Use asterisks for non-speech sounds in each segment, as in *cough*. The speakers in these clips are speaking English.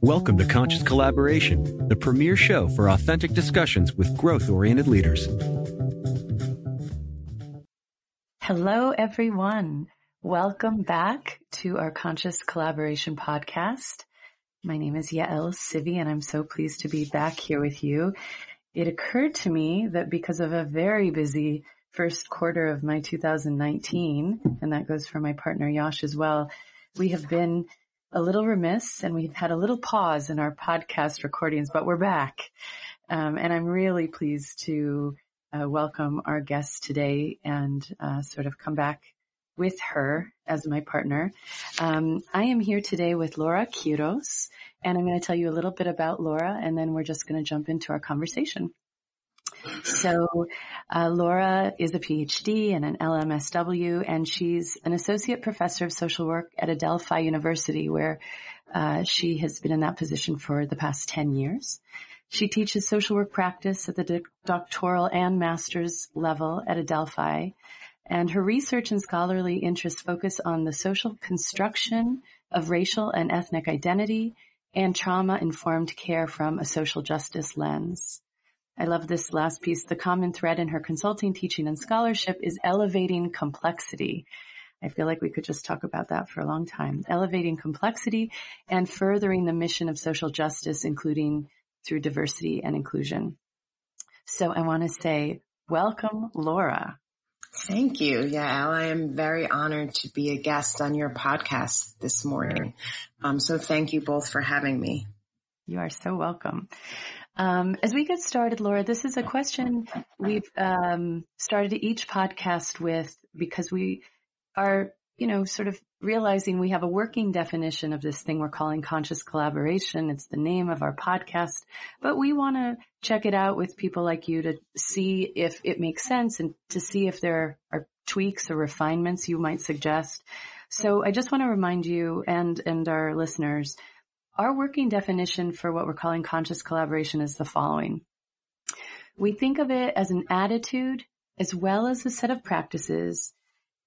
Welcome to Conscious Collaboration, the premier show for authentic discussions with growth oriented leaders. Hello, everyone. Welcome back to our Conscious Collaboration podcast. My name is Yael Sivi, and I'm so pleased to be back here with you. It occurred to me that because of a very busy first quarter of my 2019, and that goes for my partner Yash as well, we have been a little remiss and we've had a little pause in our podcast recordings, but we're back. Um, and I'm really pleased to uh, welcome our guest today and uh, sort of come back with her as my partner. Um, I am here today with Laura Quiros, and I'm going to tell you a little bit about Laura, and then we're just going to jump into our conversation. So, uh, Laura is a PhD and an LMSW, and she's an associate professor of social work at Adelphi University, where uh, she has been in that position for the past 10 years. She teaches social work practice at the doctoral and master's level at Adelphi, and her research and scholarly interests focus on the social construction of racial and ethnic identity and trauma-informed care from a social justice lens. I love this last piece. The common thread in her consulting, teaching, and scholarship is elevating complexity. I feel like we could just talk about that for a long time. Elevating complexity and furthering the mission of social justice, including through diversity and inclusion. So I want to say welcome, Laura. Thank you. Yeah, I am very honored to be a guest on your podcast this morning. Um, so thank you both for having me. You are so welcome. Um, as we get started, Laura, this is a question we've um, started each podcast with because we are, you know, sort of realizing we have a working definition of this thing we're calling conscious collaboration. It's the name of our podcast, but we want to check it out with people like you to see if it makes sense and to see if there are tweaks or refinements you might suggest. So I just want to remind you and, and our listeners our working definition for what we're calling conscious collaboration is the following. We think of it as an attitude as well as a set of practices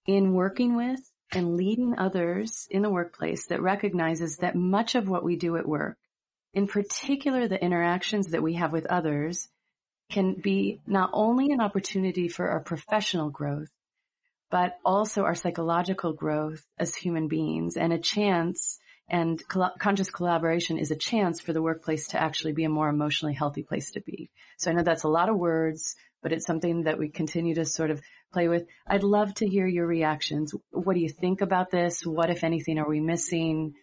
in working with and leading others in the workplace that recognizes that much of what we do at work, in particular the interactions that we have with others, can be not only an opportunity for our professional growth, but also our psychological growth as human beings and a chance and conscious collaboration is a chance for the workplace to actually be a more emotionally healthy place to be. So I know that's a lot of words, but it's something that we continue to sort of play with. I'd love to hear your reactions. What do you think about this? What, if anything, are we missing?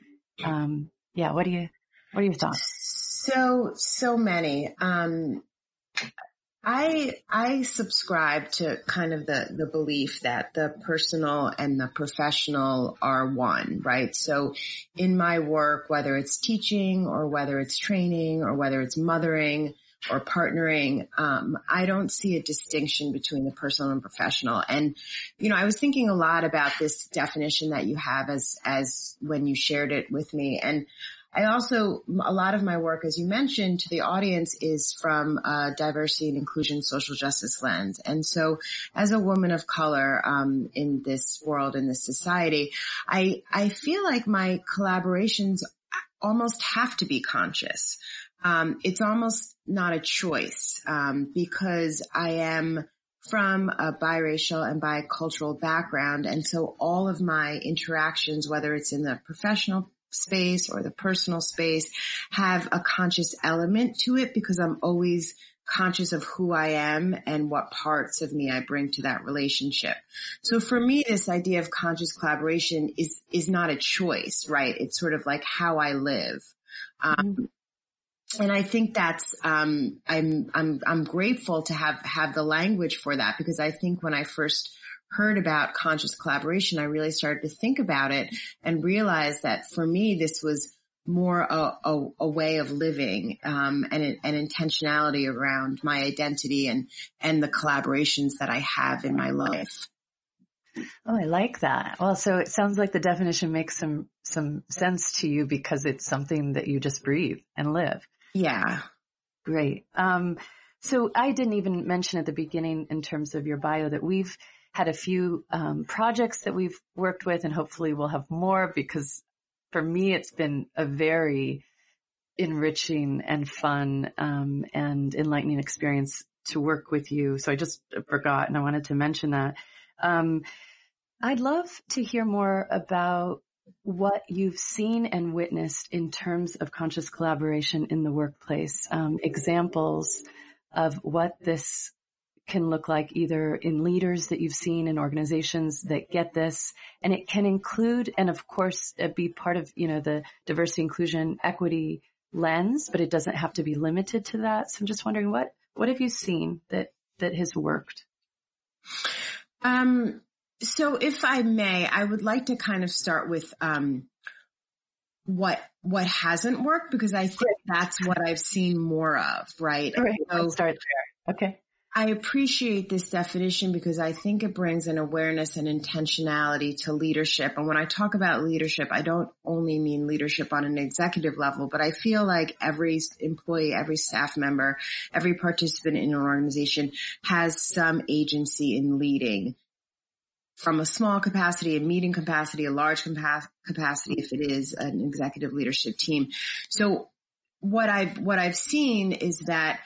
Um, yeah, what do you, what are your thoughts? So, so many. Um, I I subscribe to kind of the the belief that the personal and the professional are one, right? So in my work, whether it's teaching or whether it's training or whether it's mothering or partnering, um, I don't see a distinction between the personal and professional. And you know, I was thinking a lot about this definition that you have as as when you shared it with me, and I also, a lot of my work, as you mentioned to the audience is from a diversity and inclusion social justice lens. And so as a woman of color, um, in this world, in this society, I, I feel like my collaborations almost have to be conscious. Um, it's almost not a choice, um, because I am from a biracial and bicultural background. And so all of my interactions, whether it's in the professional space or the personal space have a conscious element to it because I'm always conscious of who I am and what parts of me I bring to that relationship. So for me, this idea of conscious collaboration is, is not a choice, right? It's sort of like how I live. Um, mm-hmm. and I think that's um, I'm I'm I'm grateful to have have the language for that because I think when I first heard about conscious collaboration, I really started to think about it and realized that for me, this was more a, a, a way of living um, and an intentionality around my identity and and the collaborations that I have in my life. Oh, I like that. Well, so it sounds like the definition makes some some sense to you because it's something that you just breathe and live. Yeah. Great. Um, so I didn't even mention at the beginning in terms of your bio that we've had a few um, projects that we've worked with, and hopefully we'll have more because for me it's been a very enriching and fun um, and enlightening experience to work with you. So I just forgot and I wanted to mention that. Um, I'd love to hear more about what you've seen and witnessed in terms of conscious collaboration in the workplace, um, examples of what this can look like either in leaders that you've seen in organizations that get this and it can include and of course uh, be part of you know the diversity inclusion equity lens but it doesn't have to be limited to that so i'm just wondering what what have you seen that that has worked um so if I may, I would like to kind of start with, um, what, what hasn't worked because I think that's what I've seen more of, right? Right. So, start there. Okay. I appreciate this definition because I think it brings an awareness and intentionality to leadership. And when I talk about leadership, I don't only mean leadership on an executive level, but I feel like every employee, every staff member, every participant in an organization has some agency in leading from a small capacity, a meeting capacity, a large capacity if it is an executive leadership team. So what I've, what I've seen is that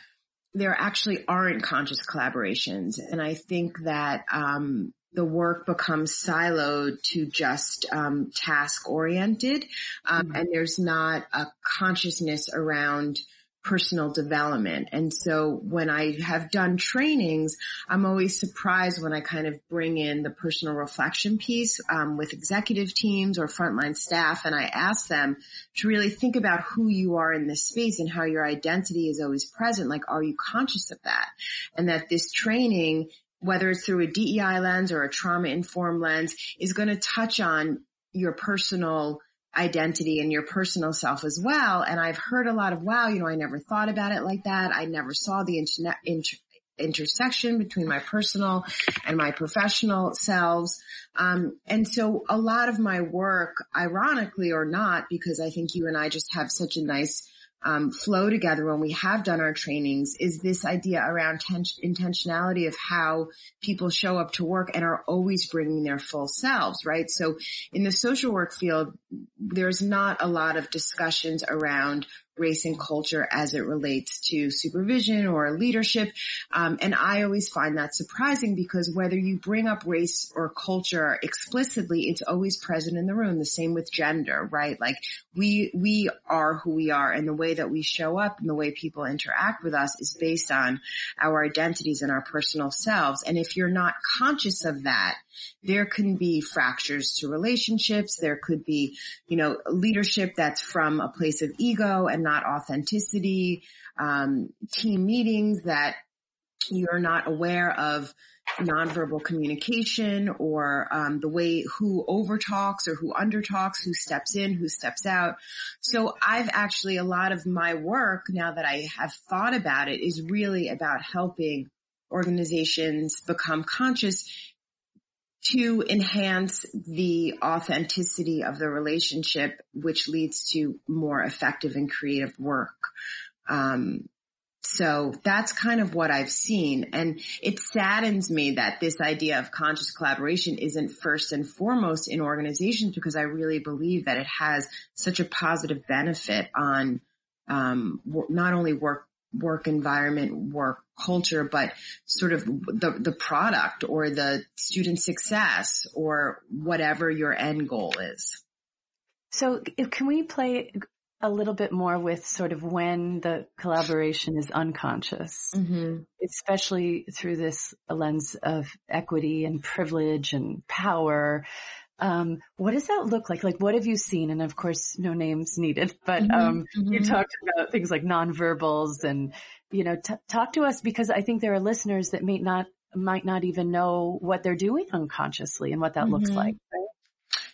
there actually aren't conscious collaborations. And I think that, um, the work becomes siloed to just um, task oriented, um, mm-hmm. and there's not a consciousness around personal development. And so when I have done trainings, I'm always surprised when I kind of bring in the personal reflection piece um, with executive teams or frontline staff, and I ask them to really think about who you are in this space and how your identity is always present. Like, are you conscious of that? And that this training whether it's through a DEI lens or a trauma informed lens is going to touch on your personal identity and your personal self as well. And I've heard a lot of, wow, you know, I never thought about it like that. I never saw the internet, inter- intersection between my personal and my professional selves. Um, and so a lot of my work, ironically or not, because I think you and I just have such a nice um, flow together when we have done our trainings is this idea around ten- intentionality of how people show up to work and are always bringing their full selves, right? So in the social work field, there's not a lot of discussions around race and culture as it relates to supervision or leadership. Um, and I always find that surprising because whether you bring up race or culture explicitly, it's always present in the room. The same with gender, right? Like we, we are who we are and the way that we show up and the way people interact with us is based on our identities and our personal selves. And if you're not conscious of that, there can be fractures to relationships. There could be, you know, leadership that's from a place of ego and not authenticity, um, team meetings that you're not aware of nonverbal communication or um, the way who overtalks or who undertalks, who steps in, who steps out. So I've actually a lot of my work now that I have thought about it is really about helping organizations become conscious to enhance the authenticity of the relationship, which leads to more effective and creative work. Um, so that's kind of what I've seen. And it saddens me that this idea of conscious collaboration isn't first and foremost in organizations because I really believe that it has such a positive benefit on um, not only work work environment, work culture, but sort of the, the product or the student success or whatever your end goal is. So can we play a little bit more with sort of when the collaboration is unconscious, mm-hmm. especially through this lens of equity and privilege and power. Um, what does that look like? Like, what have you seen? And of course, no names needed, but, mm-hmm, um, mm-hmm. you talked about things like nonverbals and, you know, t- talk to us because I think there are listeners that may not, might not even know what they're doing unconsciously and what that mm-hmm. looks like. Right?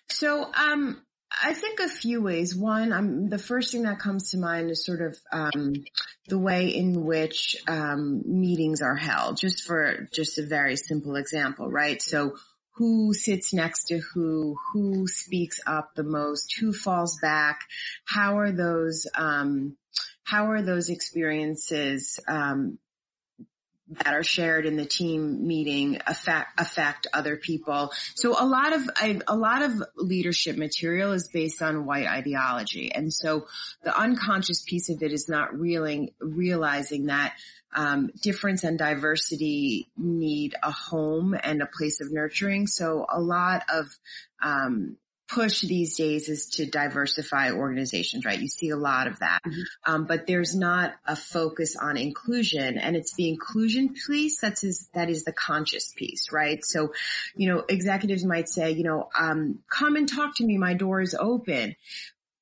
So, um, I think a few ways. One, um, the first thing that comes to mind is sort of um, the way in which um, meetings are held. Just for just a very simple example, right? So who sits next to who, who speaks up the most, who falls back, how are those, um, how are those experiences, um, that are shared in the team meeting affect affect other people. So a lot of I, a lot of leadership material is based on white ideology, and so the unconscious piece of it is not reeling, realizing that um, difference and diversity need a home and a place of nurturing. So a lot of um, push these days is to diversify organizations, right? You see a lot of that. Mm-hmm. Um, but there's not a focus on inclusion and it's the inclusion piece that's is, that is the conscious piece, right? So, you know, executives might say, you know, um, come and talk to me. My door is open.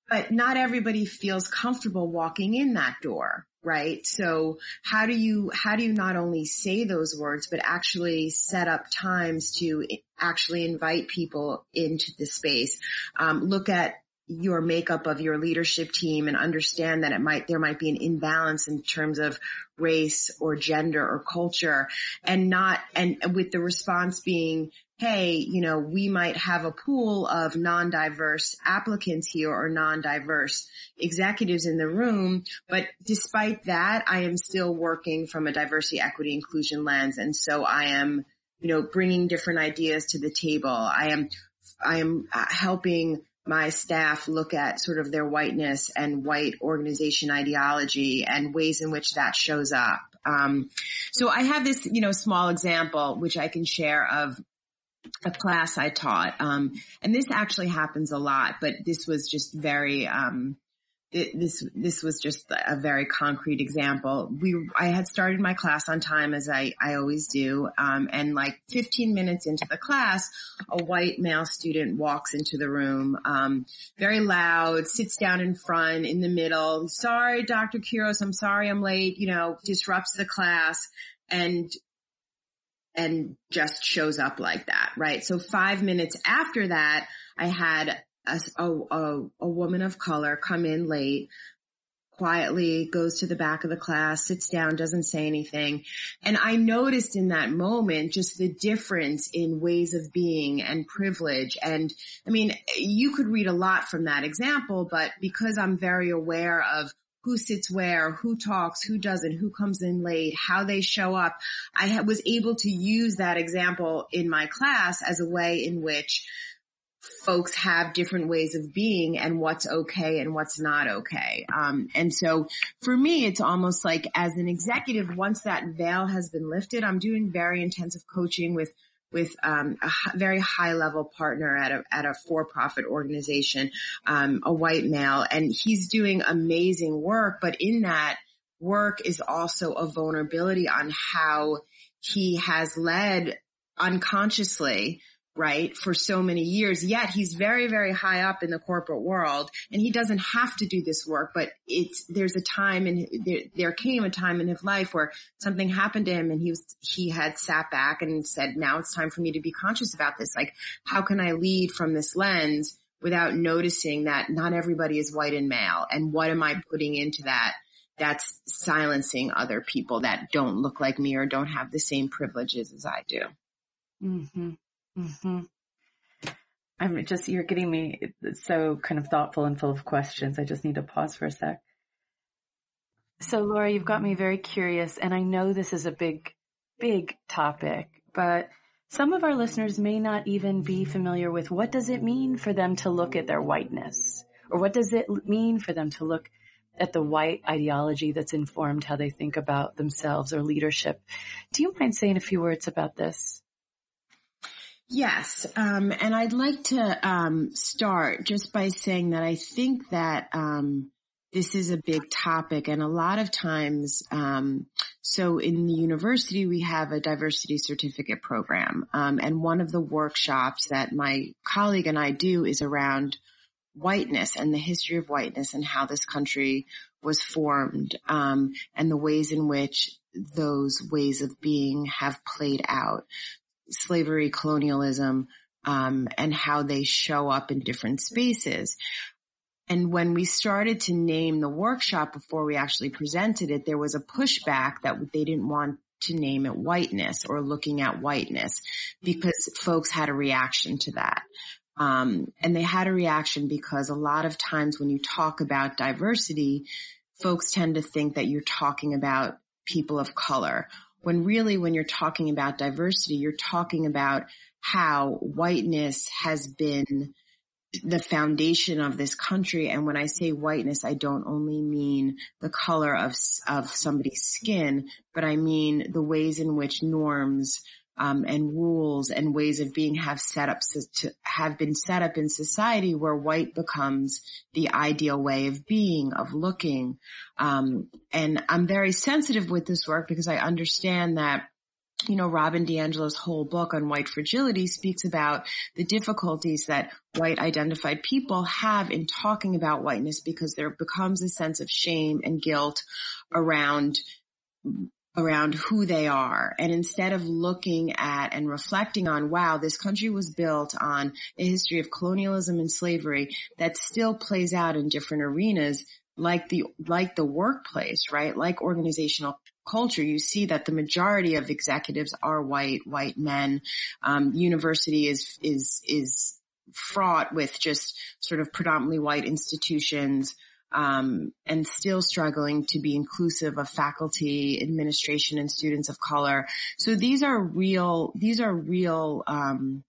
But not everybody feels comfortable walking in that door, right? So how do you, how do you not only say those words, but actually set up times to actually invite people into the space? Um, look at your makeup of your leadership team and understand that it might, there might be an imbalance in terms of race or gender or culture and not, and with the response being, hey, you know, we might have a pool of non-diverse applicants here or non-diverse executives in the room, but despite that, I am still working from a diversity, equity, inclusion lens. And so I am, you know, bringing different ideas to the table. I am, I am uh, helping my staff look at sort of their whiteness and white organization ideology and ways in which that shows up. Um, so I have this, you know, small example which I can share of a class I taught. Um, and this actually happens a lot, but this was just very, um, this this was just a very concrete example. We I had started my class on time as I I always do, um, and like 15 minutes into the class, a white male student walks into the room, um, very loud, sits down in front, in the middle. Sorry, Dr. Quiros, I'm sorry I'm late. You know, disrupts the class, and and just shows up like that, right? So five minutes after that, I had a, a, a, woman of color come in late, quietly goes to the back of the class, sits down, doesn't say anything. And I noticed in that moment just the difference in ways of being and privilege. And I mean, you could read a lot from that example, but because I'm very aware of who sits where, who talks, who doesn't, who comes in late, how they show up. I was able to use that example in my class as a way in which folks have different ways of being and what's okay and what's not okay. Um, and so for me, it's almost like as an executive, once that veil has been lifted, I'm doing very intensive coaching with with um, a very high level partner at a at a for profit organization, um, a white male, and he's doing amazing work. But in that work is also a vulnerability on how he has led unconsciously right, for so many years, yet he's very, very high up in the corporate world and he doesn't have to do this work, but it's, there's a time and there, there came a time in his life where something happened to him and he was, he had sat back and said, now it's time for me to be conscious about this. Like, how can I lead from this lens without noticing that not everybody is white and male and what am I putting into that? That's silencing other people that don't look like me or don't have the same privileges as I do. Mm-hmm. Mm-hmm. I'm just, you're getting me so kind of thoughtful and full of questions. I just need to pause for a sec. So Laura, you've got me very curious and I know this is a big, big topic, but some of our listeners may not even be familiar with what does it mean for them to look at their whiteness or what does it mean for them to look at the white ideology that's informed how they think about themselves or leadership. Do you mind saying a few words about this? Yes, um, and I'd like to um, start just by saying that I think that um, this is a big topic, and a lot of times, um, so in the university we have a diversity certificate program, um, and one of the workshops that my colleague and I do is around whiteness and the history of whiteness and how this country was formed, um, and the ways in which those ways of being have played out slavery, colonialism, um, and how they show up in different spaces. And when we started to name the workshop before we actually presented it, there was a pushback that they didn't want to name it whiteness or looking at whiteness because folks had a reaction to that. Um, and they had a reaction because a lot of times when you talk about diversity, folks tend to think that you're talking about people of color when really when you're talking about diversity, you're talking about how whiteness has been the foundation of this country. And when I say whiteness, I don't only mean the color of, of somebody's skin, but I mean the ways in which norms, um, and rules and ways of being have set up to have been set up in society where white becomes the ideal way of being, of looking. Um, and I'm very sensitive with this work because I understand that you know, Robin DiAngelo's whole book on white fragility speaks about the difficulties that white identified people have in talking about whiteness because there becomes a sense of shame and guilt around around who they are. And instead of looking at and reflecting on, wow, this country was built on a history of colonialism and slavery that still plays out in different arenas, like the, like the workplace, right? Like organizational culture, you see that the majority of executives are white, white men. Um, university is, is, is fraught with just sort of predominantly white institutions um, and still struggling to be inclusive of faculty, administration, and students of color. So these are real. These are real. Um,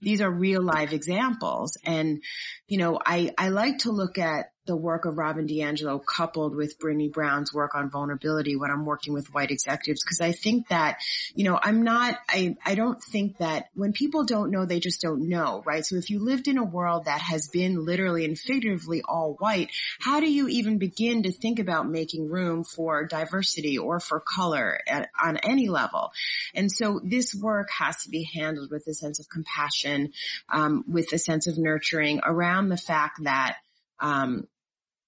these are real live examples. And, you know, I, I like to look at the work of Robin DiAngelo coupled with Brené Brown's work on vulnerability when I'm working with white executives. Cause I think that, you know, I'm not, I, I don't think that when people don't know, they just don't know, right? So if you lived in a world that has been literally and figuratively all white, how do you even begin to think about making room for diversity or for color at, on any level? And so this work has to be handled with a sense of compassion, um, with a sense of nurturing around the fact that um,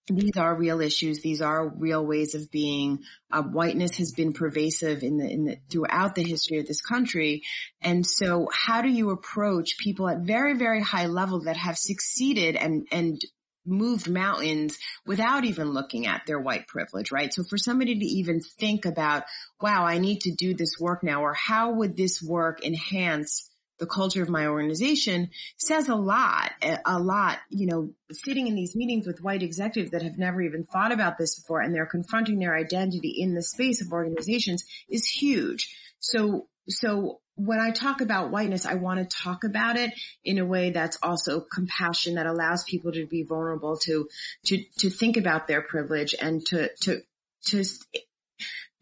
these are real issues. These are real ways of being. Uh, whiteness has been pervasive in the, in the, throughout the history of this country. And so how do you approach people at very, very high level that have succeeded and, and moved mountains without even looking at their white privilege, right? So for somebody to even think about, wow, I need to do this work now, or how would this work enhance the culture of my organization says a lot, a lot, you know, sitting in these meetings with white executives that have never even thought about this before and they're confronting their identity in the space of organizations is huge. So, so when I talk about whiteness, I want to talk about it in a way that's also compassion that allows people to be vulnerable to, to, to think about their privilege and to, to, to,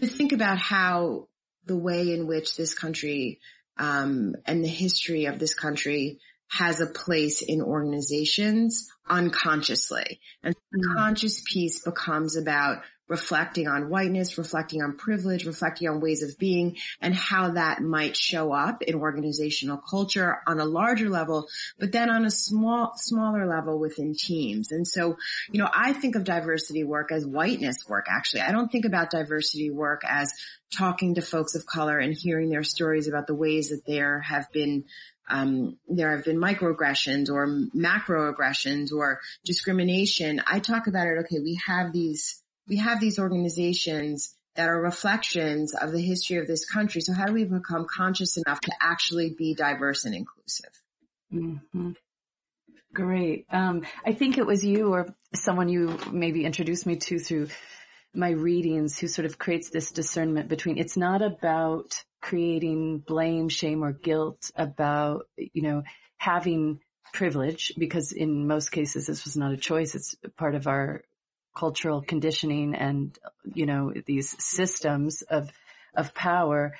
to think about how the way in which this country um, and the history of this country has a place in organizations unconsciously. And the mm. conscious piece becomes about reflecting on whiteness, reflecting on privilege, reflecting on ways of being and how that might show up in organizational culture on a larger level, but then on a small, smaller level within teams. And so, you know, I think of diversity work as whiteness work, actually. I don't think about diversity work as talking to folks of color and hearing their stories about the ways that there have been um, there have been microaggressions or macroaggressions or discrimination. I talk about it. Okay, we have these we have these organizations that are reflections of the history of this country. So how do we become conscious enough to actually be diverse and inclusive? Mm-hmm. Great. Um, I think it was you or someone you maybe introduced me to through my readings who sort of creates this discernment between it's not about creating blame, shame, or guilt about, you know, having privilege because in most cases this was not a choice. It's part of our cultural conditioning and, you know, these systems of, of power.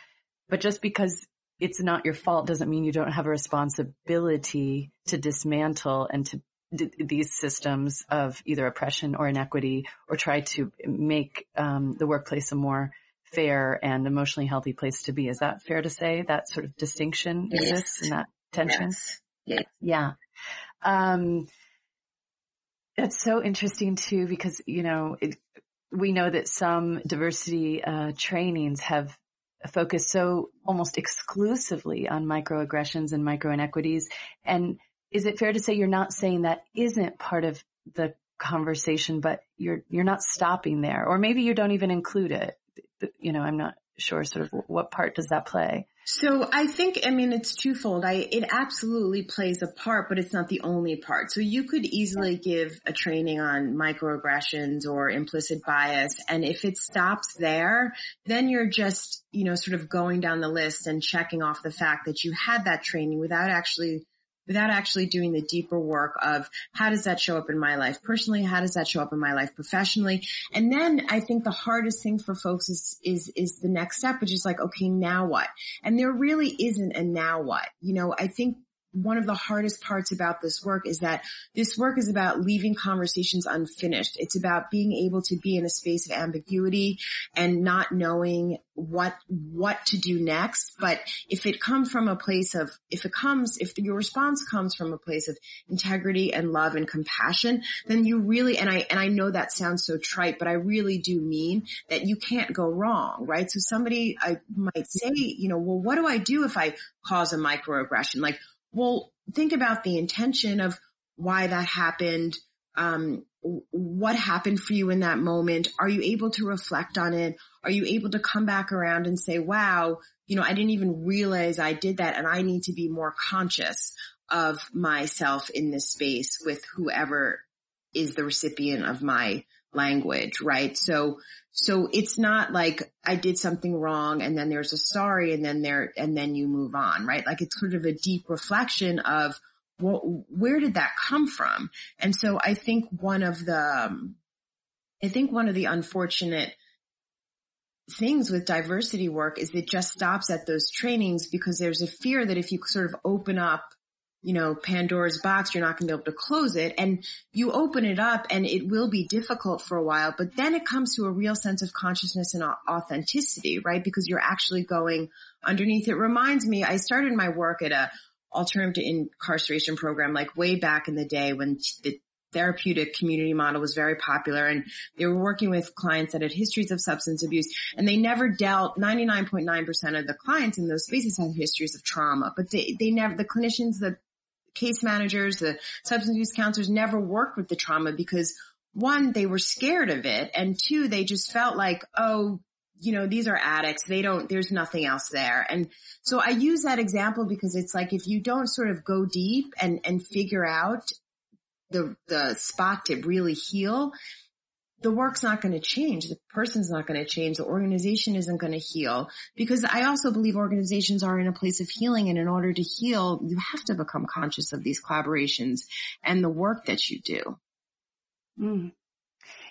But just because it's not your fault doesn't mean you don't have a responsibility to dismantle and to d- these systems of either oppression or inequity or try to make um, the workplace a more fair and emotionally healthy place to be. Is that fair to say that sort of distinction yes. exists and that tension? Yes. yes. Yeah. Um, that's so interesting too, because, you know, it, we know that some diversity, uh, trainings have focused so almost exclusively on microaggressions and micro inequities. And is it fair to say you're not saying that isn't part of the conversation, but you're, you're not stopping there, or maybe you don't even include it. You know, I'm not sure sort of what part does that play? So I think, I mean, it's twofold. I, it absolutely plays a part, but it's not the only part. So you could easily give a training on microaggressions or implicit bias. And if it stops there, then you're just, you know, sort of going down the list and checking off the fact that you had that training without actually without actually doing the deeper work of how does that show up in my life personally? How does that show up in my life professionally? And then I think the hardest thing for folks is, is, is the next step, which is like, okay, now what? And there really isn't a now what. You know, I think one of the hardest parts about this work is that this work is about leaving conversations unfinished. It's about being able to be in a space of ambiguity and not knowing what, what to do next. But if it comes from a place of, if it comes, if your response comes from a place of integrity and love and compassion, then you really, and I, and I know that sounds so trite, but I really do mean that you can't go wrong, right? So somebody I might say, you know, well, what do I do if I cause a microaggression? Like, well, think about the intention of why that happened. Um, what happened for you in that moment? Are you able to reflect on it? Are you able to come back around and say, wow, you know, I didn't even realize I did that and I need to be more conscious of myself in this space with whoever is the recipient of my language, right? So, so it's not like I did something wrong and then there's a sorry and then there, and then you move on, right? Like it's sort of a deep reflection of well, where did that come from? And so I think one of the, I think one of the unfortunate things with diversity work is it just stops at those trainings because there's a fear that if you sort of open up you know, Pandora's box, you're not going to be able to close it. And you open it up and it will be difficult for a while, but then it comes to a real sense of consciousness and authenticity, right? Because you're actually going underneath. It reminds me, I started my work at a alternative incarceration program like way back in the day when the therapeutic community model was very popular and they were working with clients that had histories of substance abuse and they never dealt 99.9% of the clients in those spaces had histories of trauma but they, they never the clinicians the case managers, the substance use counselors never worked with the trauma because one, they were scared of it. And two, they just felt like, oh, you know, these are addicts. They don't, there's nothing else there. And so I use that example because it's like if you don't sort of go deep and, and figure out the, the spot to really heal, the work's not going to change. The person's not going to change. The organization isn't going to heal because I also believe organizations are in a place of healing. And in order to heal, you have to become conscious of these collaborations and the work that you do. Mm.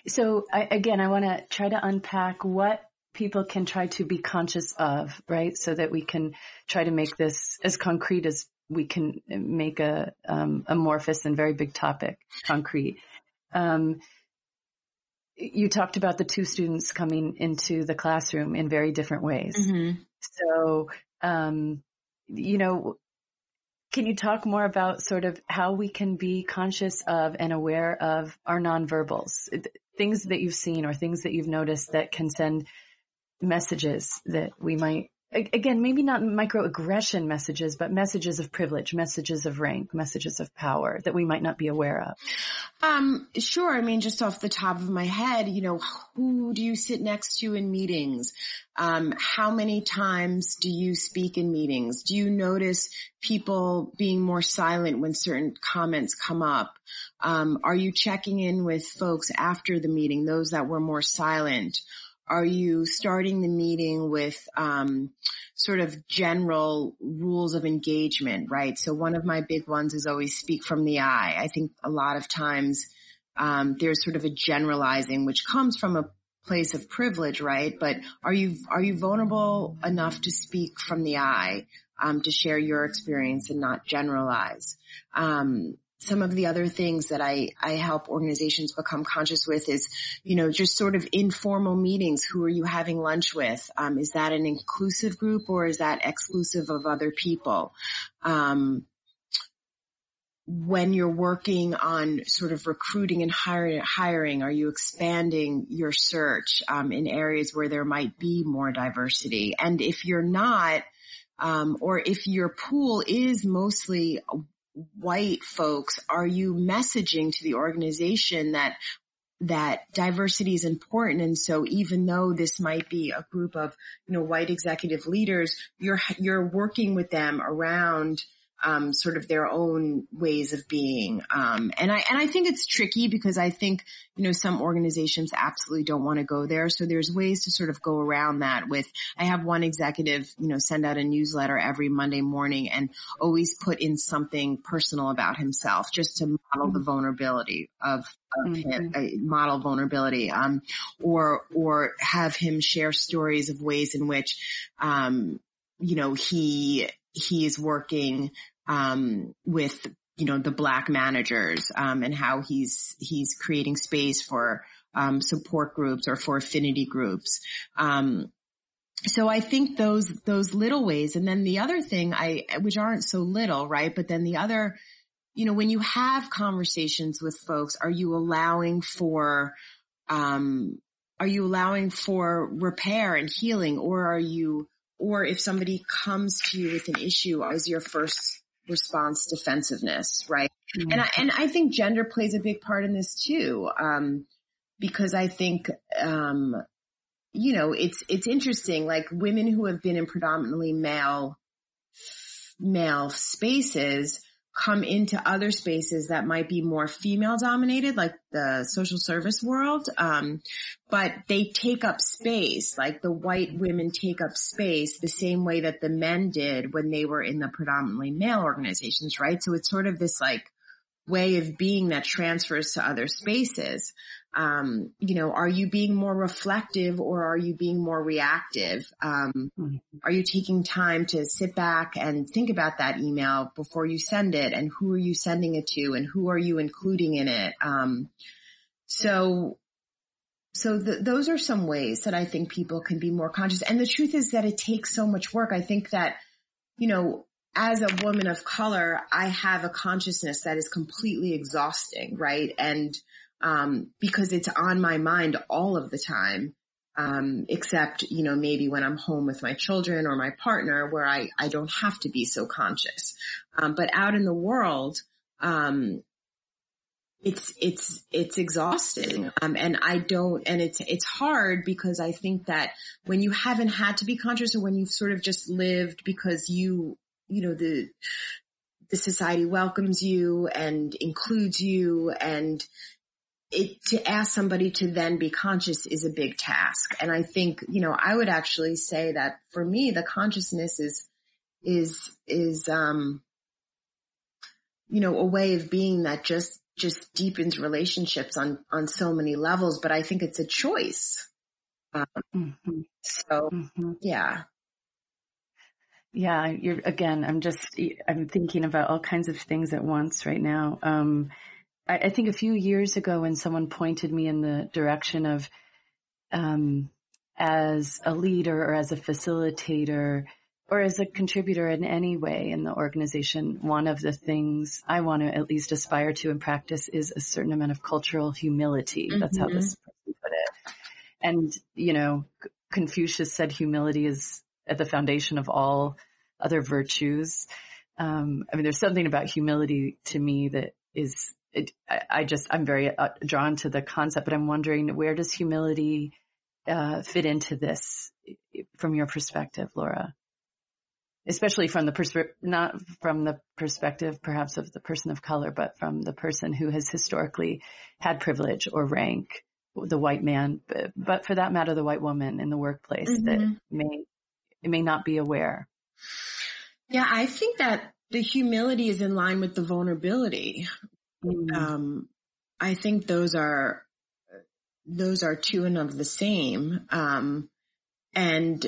So I, again, I want to try to unpack what people can try to be conscious of, right? So that we can try to make this as concrete as we can make a um, amorphous and very big topic concrete. Um, you talked about the two students coming into the classroom in very different ways. Mm-hmm. So, um, you know, can you talk more about sort of how we can be conscious of and aware of our nonverbals, things that you've seen or things that you've noticed that can send messages that we might again, maybe not microaggression messages, but messages of privilege, messages of rank, messages of power that we might not be aware of? Um, sure. I mean, just off the top of my head, you know, who do you sit next to in meetings? Um, how many times do you speak in meetings? Do you notice people being more silent when certain comments come up? Um, are you checking in with folks after the meeting, those that were more silent? Are you starting the meeting with um, sort of general rules of engagement, right? So one of my big ones is always speak from the eye. I think a lot of times um, there's sort of a generalizing which comes from a place of privilege, right? But are you are you vulnerable enough to speak from the I, um, to share your experience and not generalize? Um, some of the other things that I, I help organizations become conscious with is, you know, just sort of informal meetings. Who are you having lunch with? Um, is that an inclusive group or is that exclusive of other people? Um, when you're working on sort of recruiting and hiring, hiring are you expanding your search um, in areas where there might be more diversity? And if you're not, um, or if your pool is mostly white folks are you messaging to the organization that that diversity is important. And so even though this might be a group of, you know, white executive leaders, you're, you're working with them around um, sort of their own ways of being. Um, and I and I think it's tricky because I think you know some organizations absolutely don't want to go there. So there's ways to sort of go around that. With I have one executive, you know, send out a newsletter every Monday morning and always put in something personal about himself, just to model the mm-hmm. vulnerability of, of mm-hmm. him, uh, model vulnerability, um, or or have him share stories of ways in which, um, you know, he he is working um, with you know the black managers um, and how he's he's creating space for um, support groups or for affinity groups. Um, so I think those those little ways, and then the other thing I which aren't so little, right? But then the other, you know, when you have conversations with folks, are you allowing for um, are you allowing for repair and healing, or are you or if somebody comes to you with an issue, is your first response defensiveness, right? Mm-hmm. And I, and I think gender plays a big part in this too. Um, because I think, um, you know, it's, it's interesting, like women who have been in predominantly male, male spaces, come into other spaces that might be more female dominated, like the social service world. Um, but they take up space, like the white women take up space the same way that the men did when they were in the predominantly male organizations, right? So it's sort of this like way of being that transfers to other spaces. Um, you know, are you being more reflective or are you being more reactive? Um, mm-hmm. are you taking time to sit back and think about that email before you send it and who are you sending it to and who are you including in it? Um, so, so the, those are some ways that I think people can be more conscious. And the truth is that it takes so much work. I think that, you know, as a woman of color, I have a consciousness that is completely exhausting, right? And, um, because it's on my mind all of the time. Um, except, you know, maybe when I'm home with my children or my partner where I, I don't have to be so conscious. Um, but out in the world, um, it's, it's, it's exhausting. Um, and I don't, and it's, it's hard because I think that when you haven't had to be conscious or when you've sort of just lived because you you know, the, the society welcomes you and includes you and it, to ask somebody to then be conscious is a big task. And I think, you know, I would actually say that for me, the consciousness is, is, is, um, you know, a way of being that just, just deepens relationships on, on so many levels, but I think it's a choice. Um, mm-hmm. so mm-hmm. yeah. Yeah, you're again. I'm just I'm thinking about all kinds of things at once right now. Um, I, I, think a few years ago, when someone pointed me in the direction of, um, as a leader or as a facilitator or as a contributor in any way in the organization, one of the things I want to at least aspire to and practice is a certain amount of cultural humility. Mm-hmm. That's how this mm-hmm. person put it. And you know, Confucius said humility is at the foundation of all other virtues. Um, I mean, there's something about humility to me that is, it, I, just, I'm very uh, drawn to the concept, but I'm wondering where does humility uh, fit into this from your perspective, Laura? Especially from the persp- not from the perspective perhaps of the person of color, but from the person who has historically had privilege or rank, the white man, but, but for that matter, the white woman in the workplace mm-hmm. that may may not be aware. Yeah, I think that the humility is in line with the vulnerability. Mm. Um, I think those are those are two and of the same. Um, and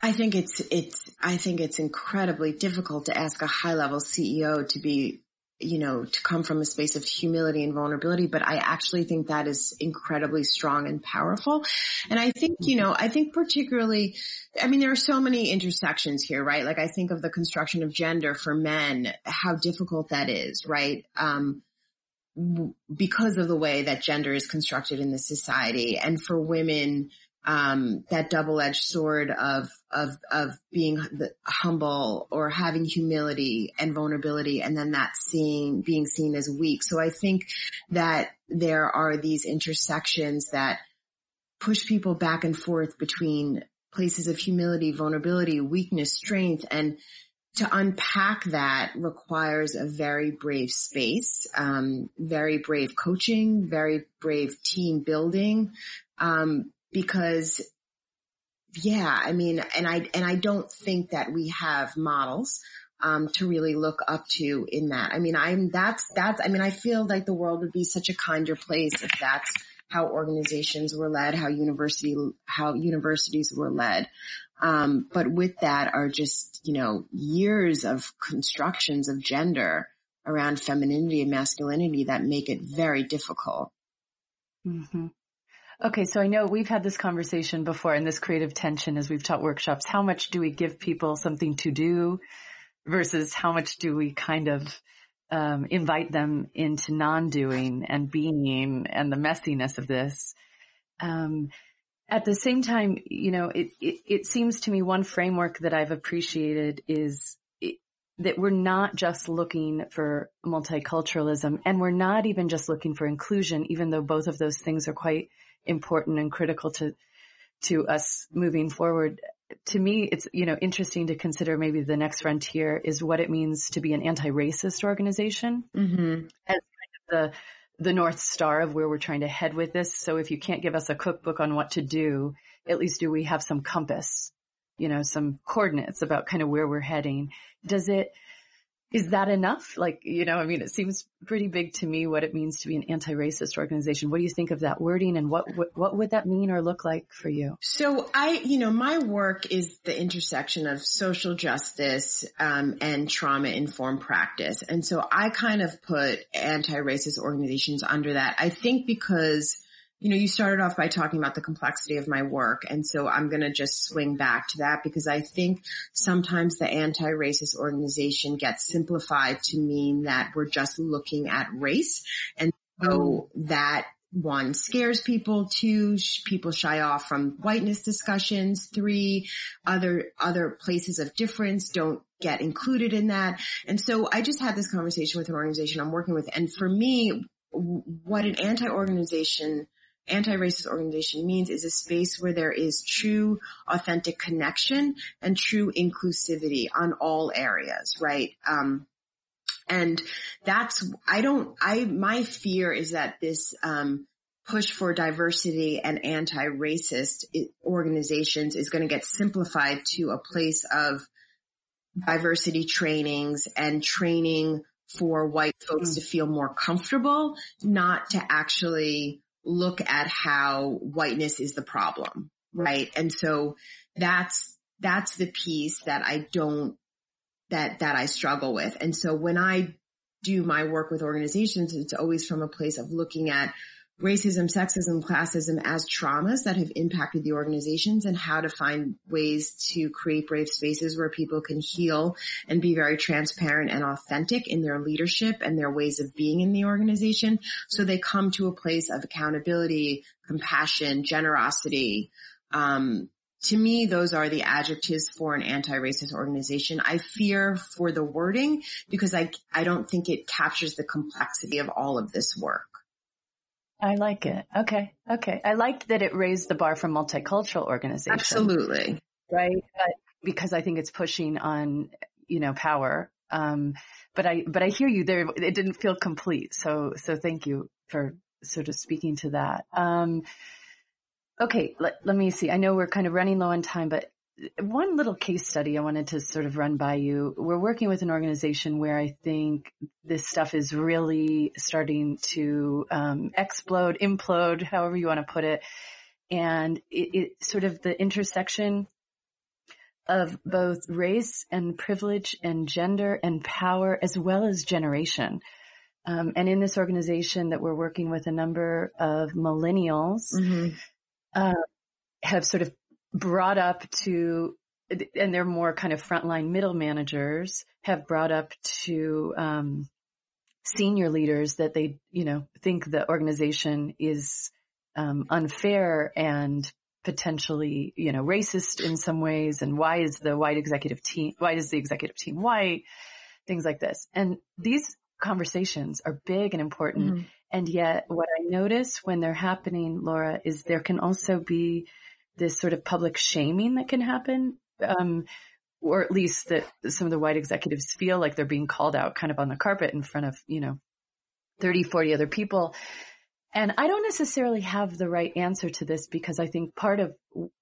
I think it's it's I think it's incredibly difficult to ask a high level CEO to be you know, to come from a space of humility and vulnerability, but I actually think that is incredibly strong and powerful. And I think, you know, I think particularly, I mean, there are so many intersections here, right? Like I think of the construction of gender for men, how difficult that is, right? Um, because of the way that gender is constructed in the society and for women, um, that double-edged sword of of of being humble or having humility and vulnerability, and then that seeing being seen as weak. So I think that there are these intersections that push people back and forth between places of humility, vulnerability, weakness, strength, and to unpack that requires a very brave space, um, very brave coaching, very brave team building, um, because yeah, I mean, and I, and I don't think that we have models, um, to really look up to in that. I mean, I'm, that's, that's, I mean, I feel like the world would be such a kinder place if that's how organizations were led, how university, how universities were led. Um, but with that are just, you know, years of constructions of gender around femininity and masculinity that make it very difficult. Mm-hmm. Okay, so I know we've had this conversation before and this creative tension as we've taught workshops. How much do we give people something to do versus how much do we kind of um, invite them into non-doing and being and the messiness of this? Um, at the same time, you know, it, it, it, seems to me one framework that I've appreciated is that we're not just looking for multiculturalism and we're not even just looking for inclusion, even though both of those things are quite important and critical to, to us moving forward. To me, it's, you know, interesting to consider maybe the next frontier is what it means to be an anti-racist organization mm-hmm. as kind of the, the North Star of where we're trying to head with this. So if you can't give us a cookbook on what to do, at least do we have some compass, you know, some coordinates about kind of where we're heading. Does it, is that enough? Like, you know, I mean, it seems pretty big to me what it means to be an anti-racist organization. What do you think of that wording and what, what, what would that mean or look like for you? So I, you know, my work is the intersection of social justice, um, and trauma informed practice. And so I kind of put anti-racist organizations under that. I think because you know, you started off by talking about the complexity of my work. And so I'm going to just swing back to that because I think sometimes the anti-racist organization gets simplified to mean that we're just looking at race. And so mm-hmm. that one scares people. Two, people shy off from whiteness discussions. Three, other, other places of difference don't get included in that. And so I just had this conversation with an organization I'm working with. And for me, what an anti-organization anti-racist organization means is a space where there is true, authentic connection and true inclusivity on all areas, right? Um, and that's, I don't, I, my fear is that this, um, push for diversity and anti-racist organizations is going to get simplified to a place of diversity trainings and training for white folks mm. to feel more comfortable, not to actually look at how whiteness is the problem, right? And so that's, that's the piece that I don't, that, that I struggle with. And so when I do my work with organizations, it's always from a place of looking at racism, sexism, classism as traumas that have impacted the organizations and how to find ways to create brave spaces where people can heal and be very transparent and authentic in their leadership and their ways of being in the organization. So they come to a place of accountability, compassion, generosity, um, to me, those are the adjectives for an anti-racist organization. I fear for the wording because I, I don't think it captures the complexity of all of this work. I like it. Okay. Okay. I liked that it raised the bar for multicultural organizations. Absolutely. Right. But because I think it's pushing on, you know, power. Um, but I, but I hear you there. It didn't feel complete. So, so thank you for sort of speaking to that. Um, okay. Let, let me see. I know we're kind of running low on time, but one little case study I wanted to sort of run by you. We're working with an organization where I think this stuff is really starting to um, explode, implode, however you want to put it, and it, it sort of the intersection of both race and privilege and gender and power as well as generation. Um, and in this organization that we're working with a number of millennials mm-hmm. uh, have sort of brought up to, and they're more kind of frontline middle managers have brought up to, um, senior leaders that they, you know, think the organization is, um, unfair and potentially, you know, racist in some ways? And why is the white executive team, why is the executive team white? Things like this. And these conversations are big and important. Mm-hmm. And yet what I notice when they're happening, Laura, is there can also be this sort of public shaming that can happen. Um, or at least that some of the white executives feel like they're being called out kind of on the carpet in front of, you know, 30, 40 other people. And I don't necessarily have the right answer to this because I think part of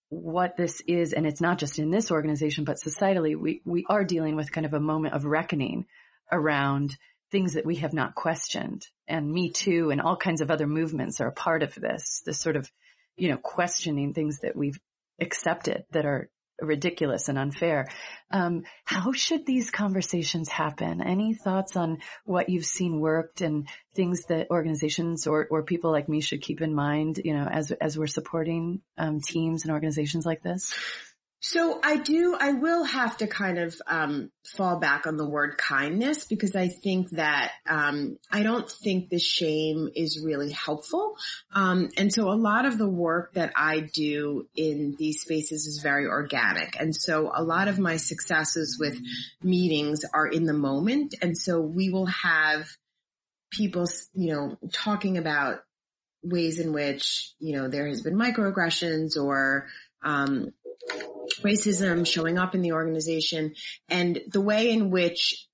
what this is, and it's not just in this organization, but societally, we, we are dealing with kind of a moment of reckoning around things that we have not questioned. And Me Too and all kinds of other movements are a part of this, this sort of, you know, questioning things that we've accepted that are ridiculous and unfair. Um, how should these conversations happen? Any thoughts on what you've seen worked and things that organizations or, or people like me should keep in mind, you know, as, as we're supporting um, teams and organizations like this? So I do, I will have to kind of um, fall back on the word kindness because I think that um, I don't think the shame is really helpful. Um, and so a lot of the work that I do in these spaces is very organic. And so a lot of my successes with meetings are in the moment. And so we will have people, you know, talking about ways in which, you know, there has been microaggressions or um, racism showing up in the organization and the way in which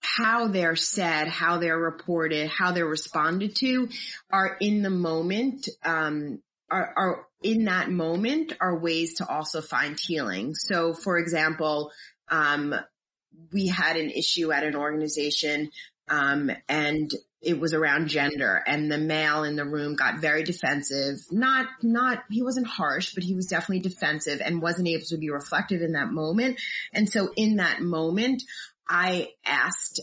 how they're said, how they're reported, how they're responded to are in the moment, um, are, are in that moment are ways to also find healing. So for example, um, we had an issue at an organization, um, and it was around gender and the male in the room got very defensive. Not, not, he wasn't harsh, but he was definitely defensive and wasn't able to be reflective in that moment. And so in that moment, I asked,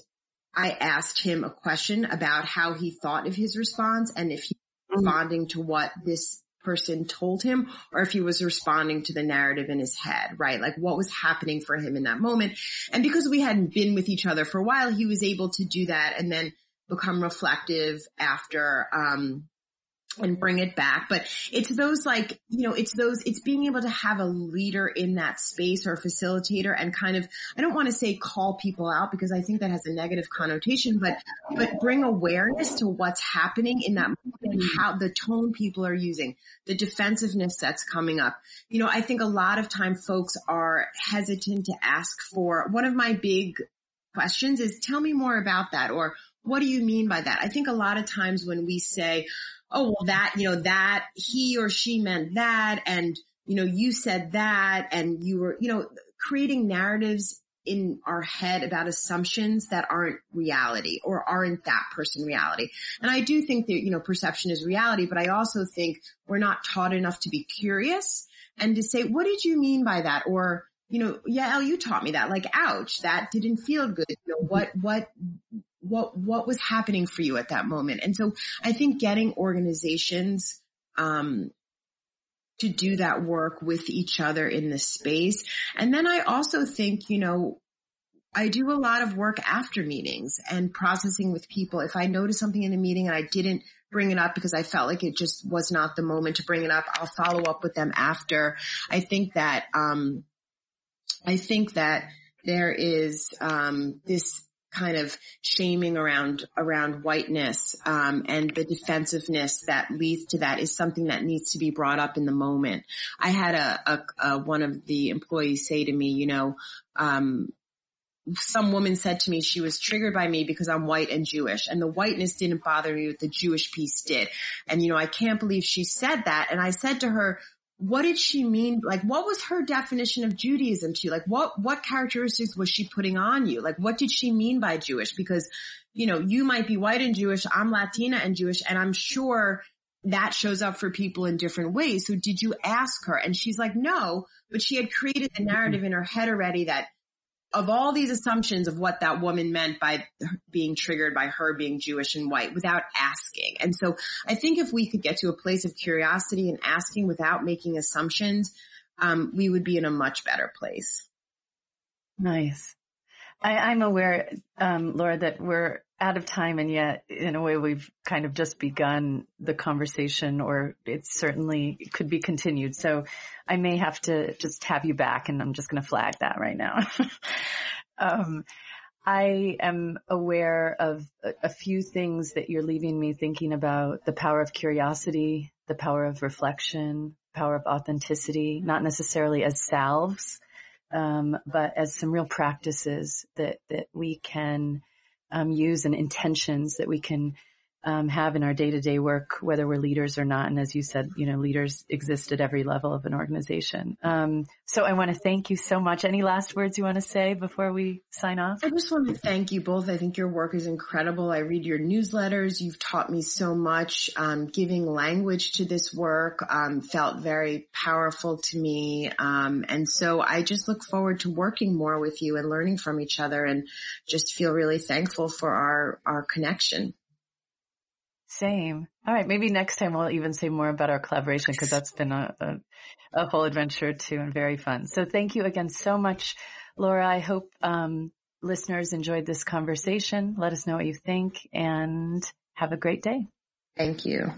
I asked him a question about how he thought of his response and if he was mm-hmm. responding to what this person told him or if he was responding to the narrative in his head, right? Like what was happening for him in that moment. And because we hadn't been with each other for a while, he was able to do that and then become reflective after, um, and bring it back. But it's those like, you know, it's those, it's being able to have a leader in that space or facilitator and kind of, I don't want to say call people out because I think that has a negative connotation, but, but bring awareness to what's happening in that moment how the tone people are using, the defensiveness that's coming up. You know, I think a lot of time folks are hesitant to ask for one of my big questions is tell me more about that or what do you mean by that? I think a lot of times when we say, oh, well that, you know, that he or she meant that and, you know, you said that and you were, you know, creating narratives in our head about assumptions that aren't reality or aren't that person reality. And I do think that, you know, perception is reality, but I also think we're not taught enough to be curious and to say, what did you mean by that? Or, you know, yeah, you taught me that, like, ouch, that didn't feel good. You know, what, what, what what was happening for you at that moment. And so I think getting organizations um, to do that work with each other in the space. And then I also think, you know, I do a lot of work after meetings and processing with people. If I notice something in the meeting and I didn't bring it up because I felt like it just was not the moment to bring it up, I'll follow up with them after. I think that, um, I think that there is, um, this kind of shaming around around whiteness um, and the defensiveness that leads to that is something that needs to be brought up in the moment. I had a, a, a one of the employees say to me, you know, um, some woman said to me she was triggered by me because I'm white and Jewish and the whiteness didn't bother me, but the Jewish piece did. And you know, I can't believe she said that. And I said to her, what did she mean? Like, what was her definition of Judaism to you? Like, what, what characteristics was she putting on you? Like, what did she mean by Jewish? Because, you know, you might be white and Jewish, I'm Latina and Jewish, and I'm sure that shows up for people in different ways. So did you ask her? And she's like, no, but she had created the narrative in her head already that of all these assumptions of what that woman meant by being triggered by her being Jewish and white without asking. And so I think if we could get to a place of curiosity and asking without making assumptions, um, we would be in a much better place. Nice. I, am aware, um, Laura, that we're out of time and yet in a way we've kind of just begun the conversation or it certainly could be continued. So I may have to just have you back and I'm just going to flag that right now. *laughs* um, I am aware of a, a, few things that you're leaving me thinking about the power of curiosity, the power of reflection, power of authenticity, not necessarily as salves, um, but as some real practices that, that we can um, use and intentions that we can um, have in our day to day work, whether we're leaders or not. And as you said, you know, leaders exist at every level of an organization. Um, so I want to thank you so much. Any last words you want to say before we sign off? I just want to thank you both. I think your work is incredible. I read your newsletters. You've taught me so much. Um, giving language to this work um, felt very powerful to me. Um, and so I just look forward to working more with you and learning from each other and just feel really thankful for our, our connection. Same. All right. Maybe next time we'll even say more about our collaboration because that's been a, a, a, whole adventure too and very fun. So thank you again so much, Laura. I hope, um, listeners enjoyed this conversation. Let us know what you think and have a great day. Thank you.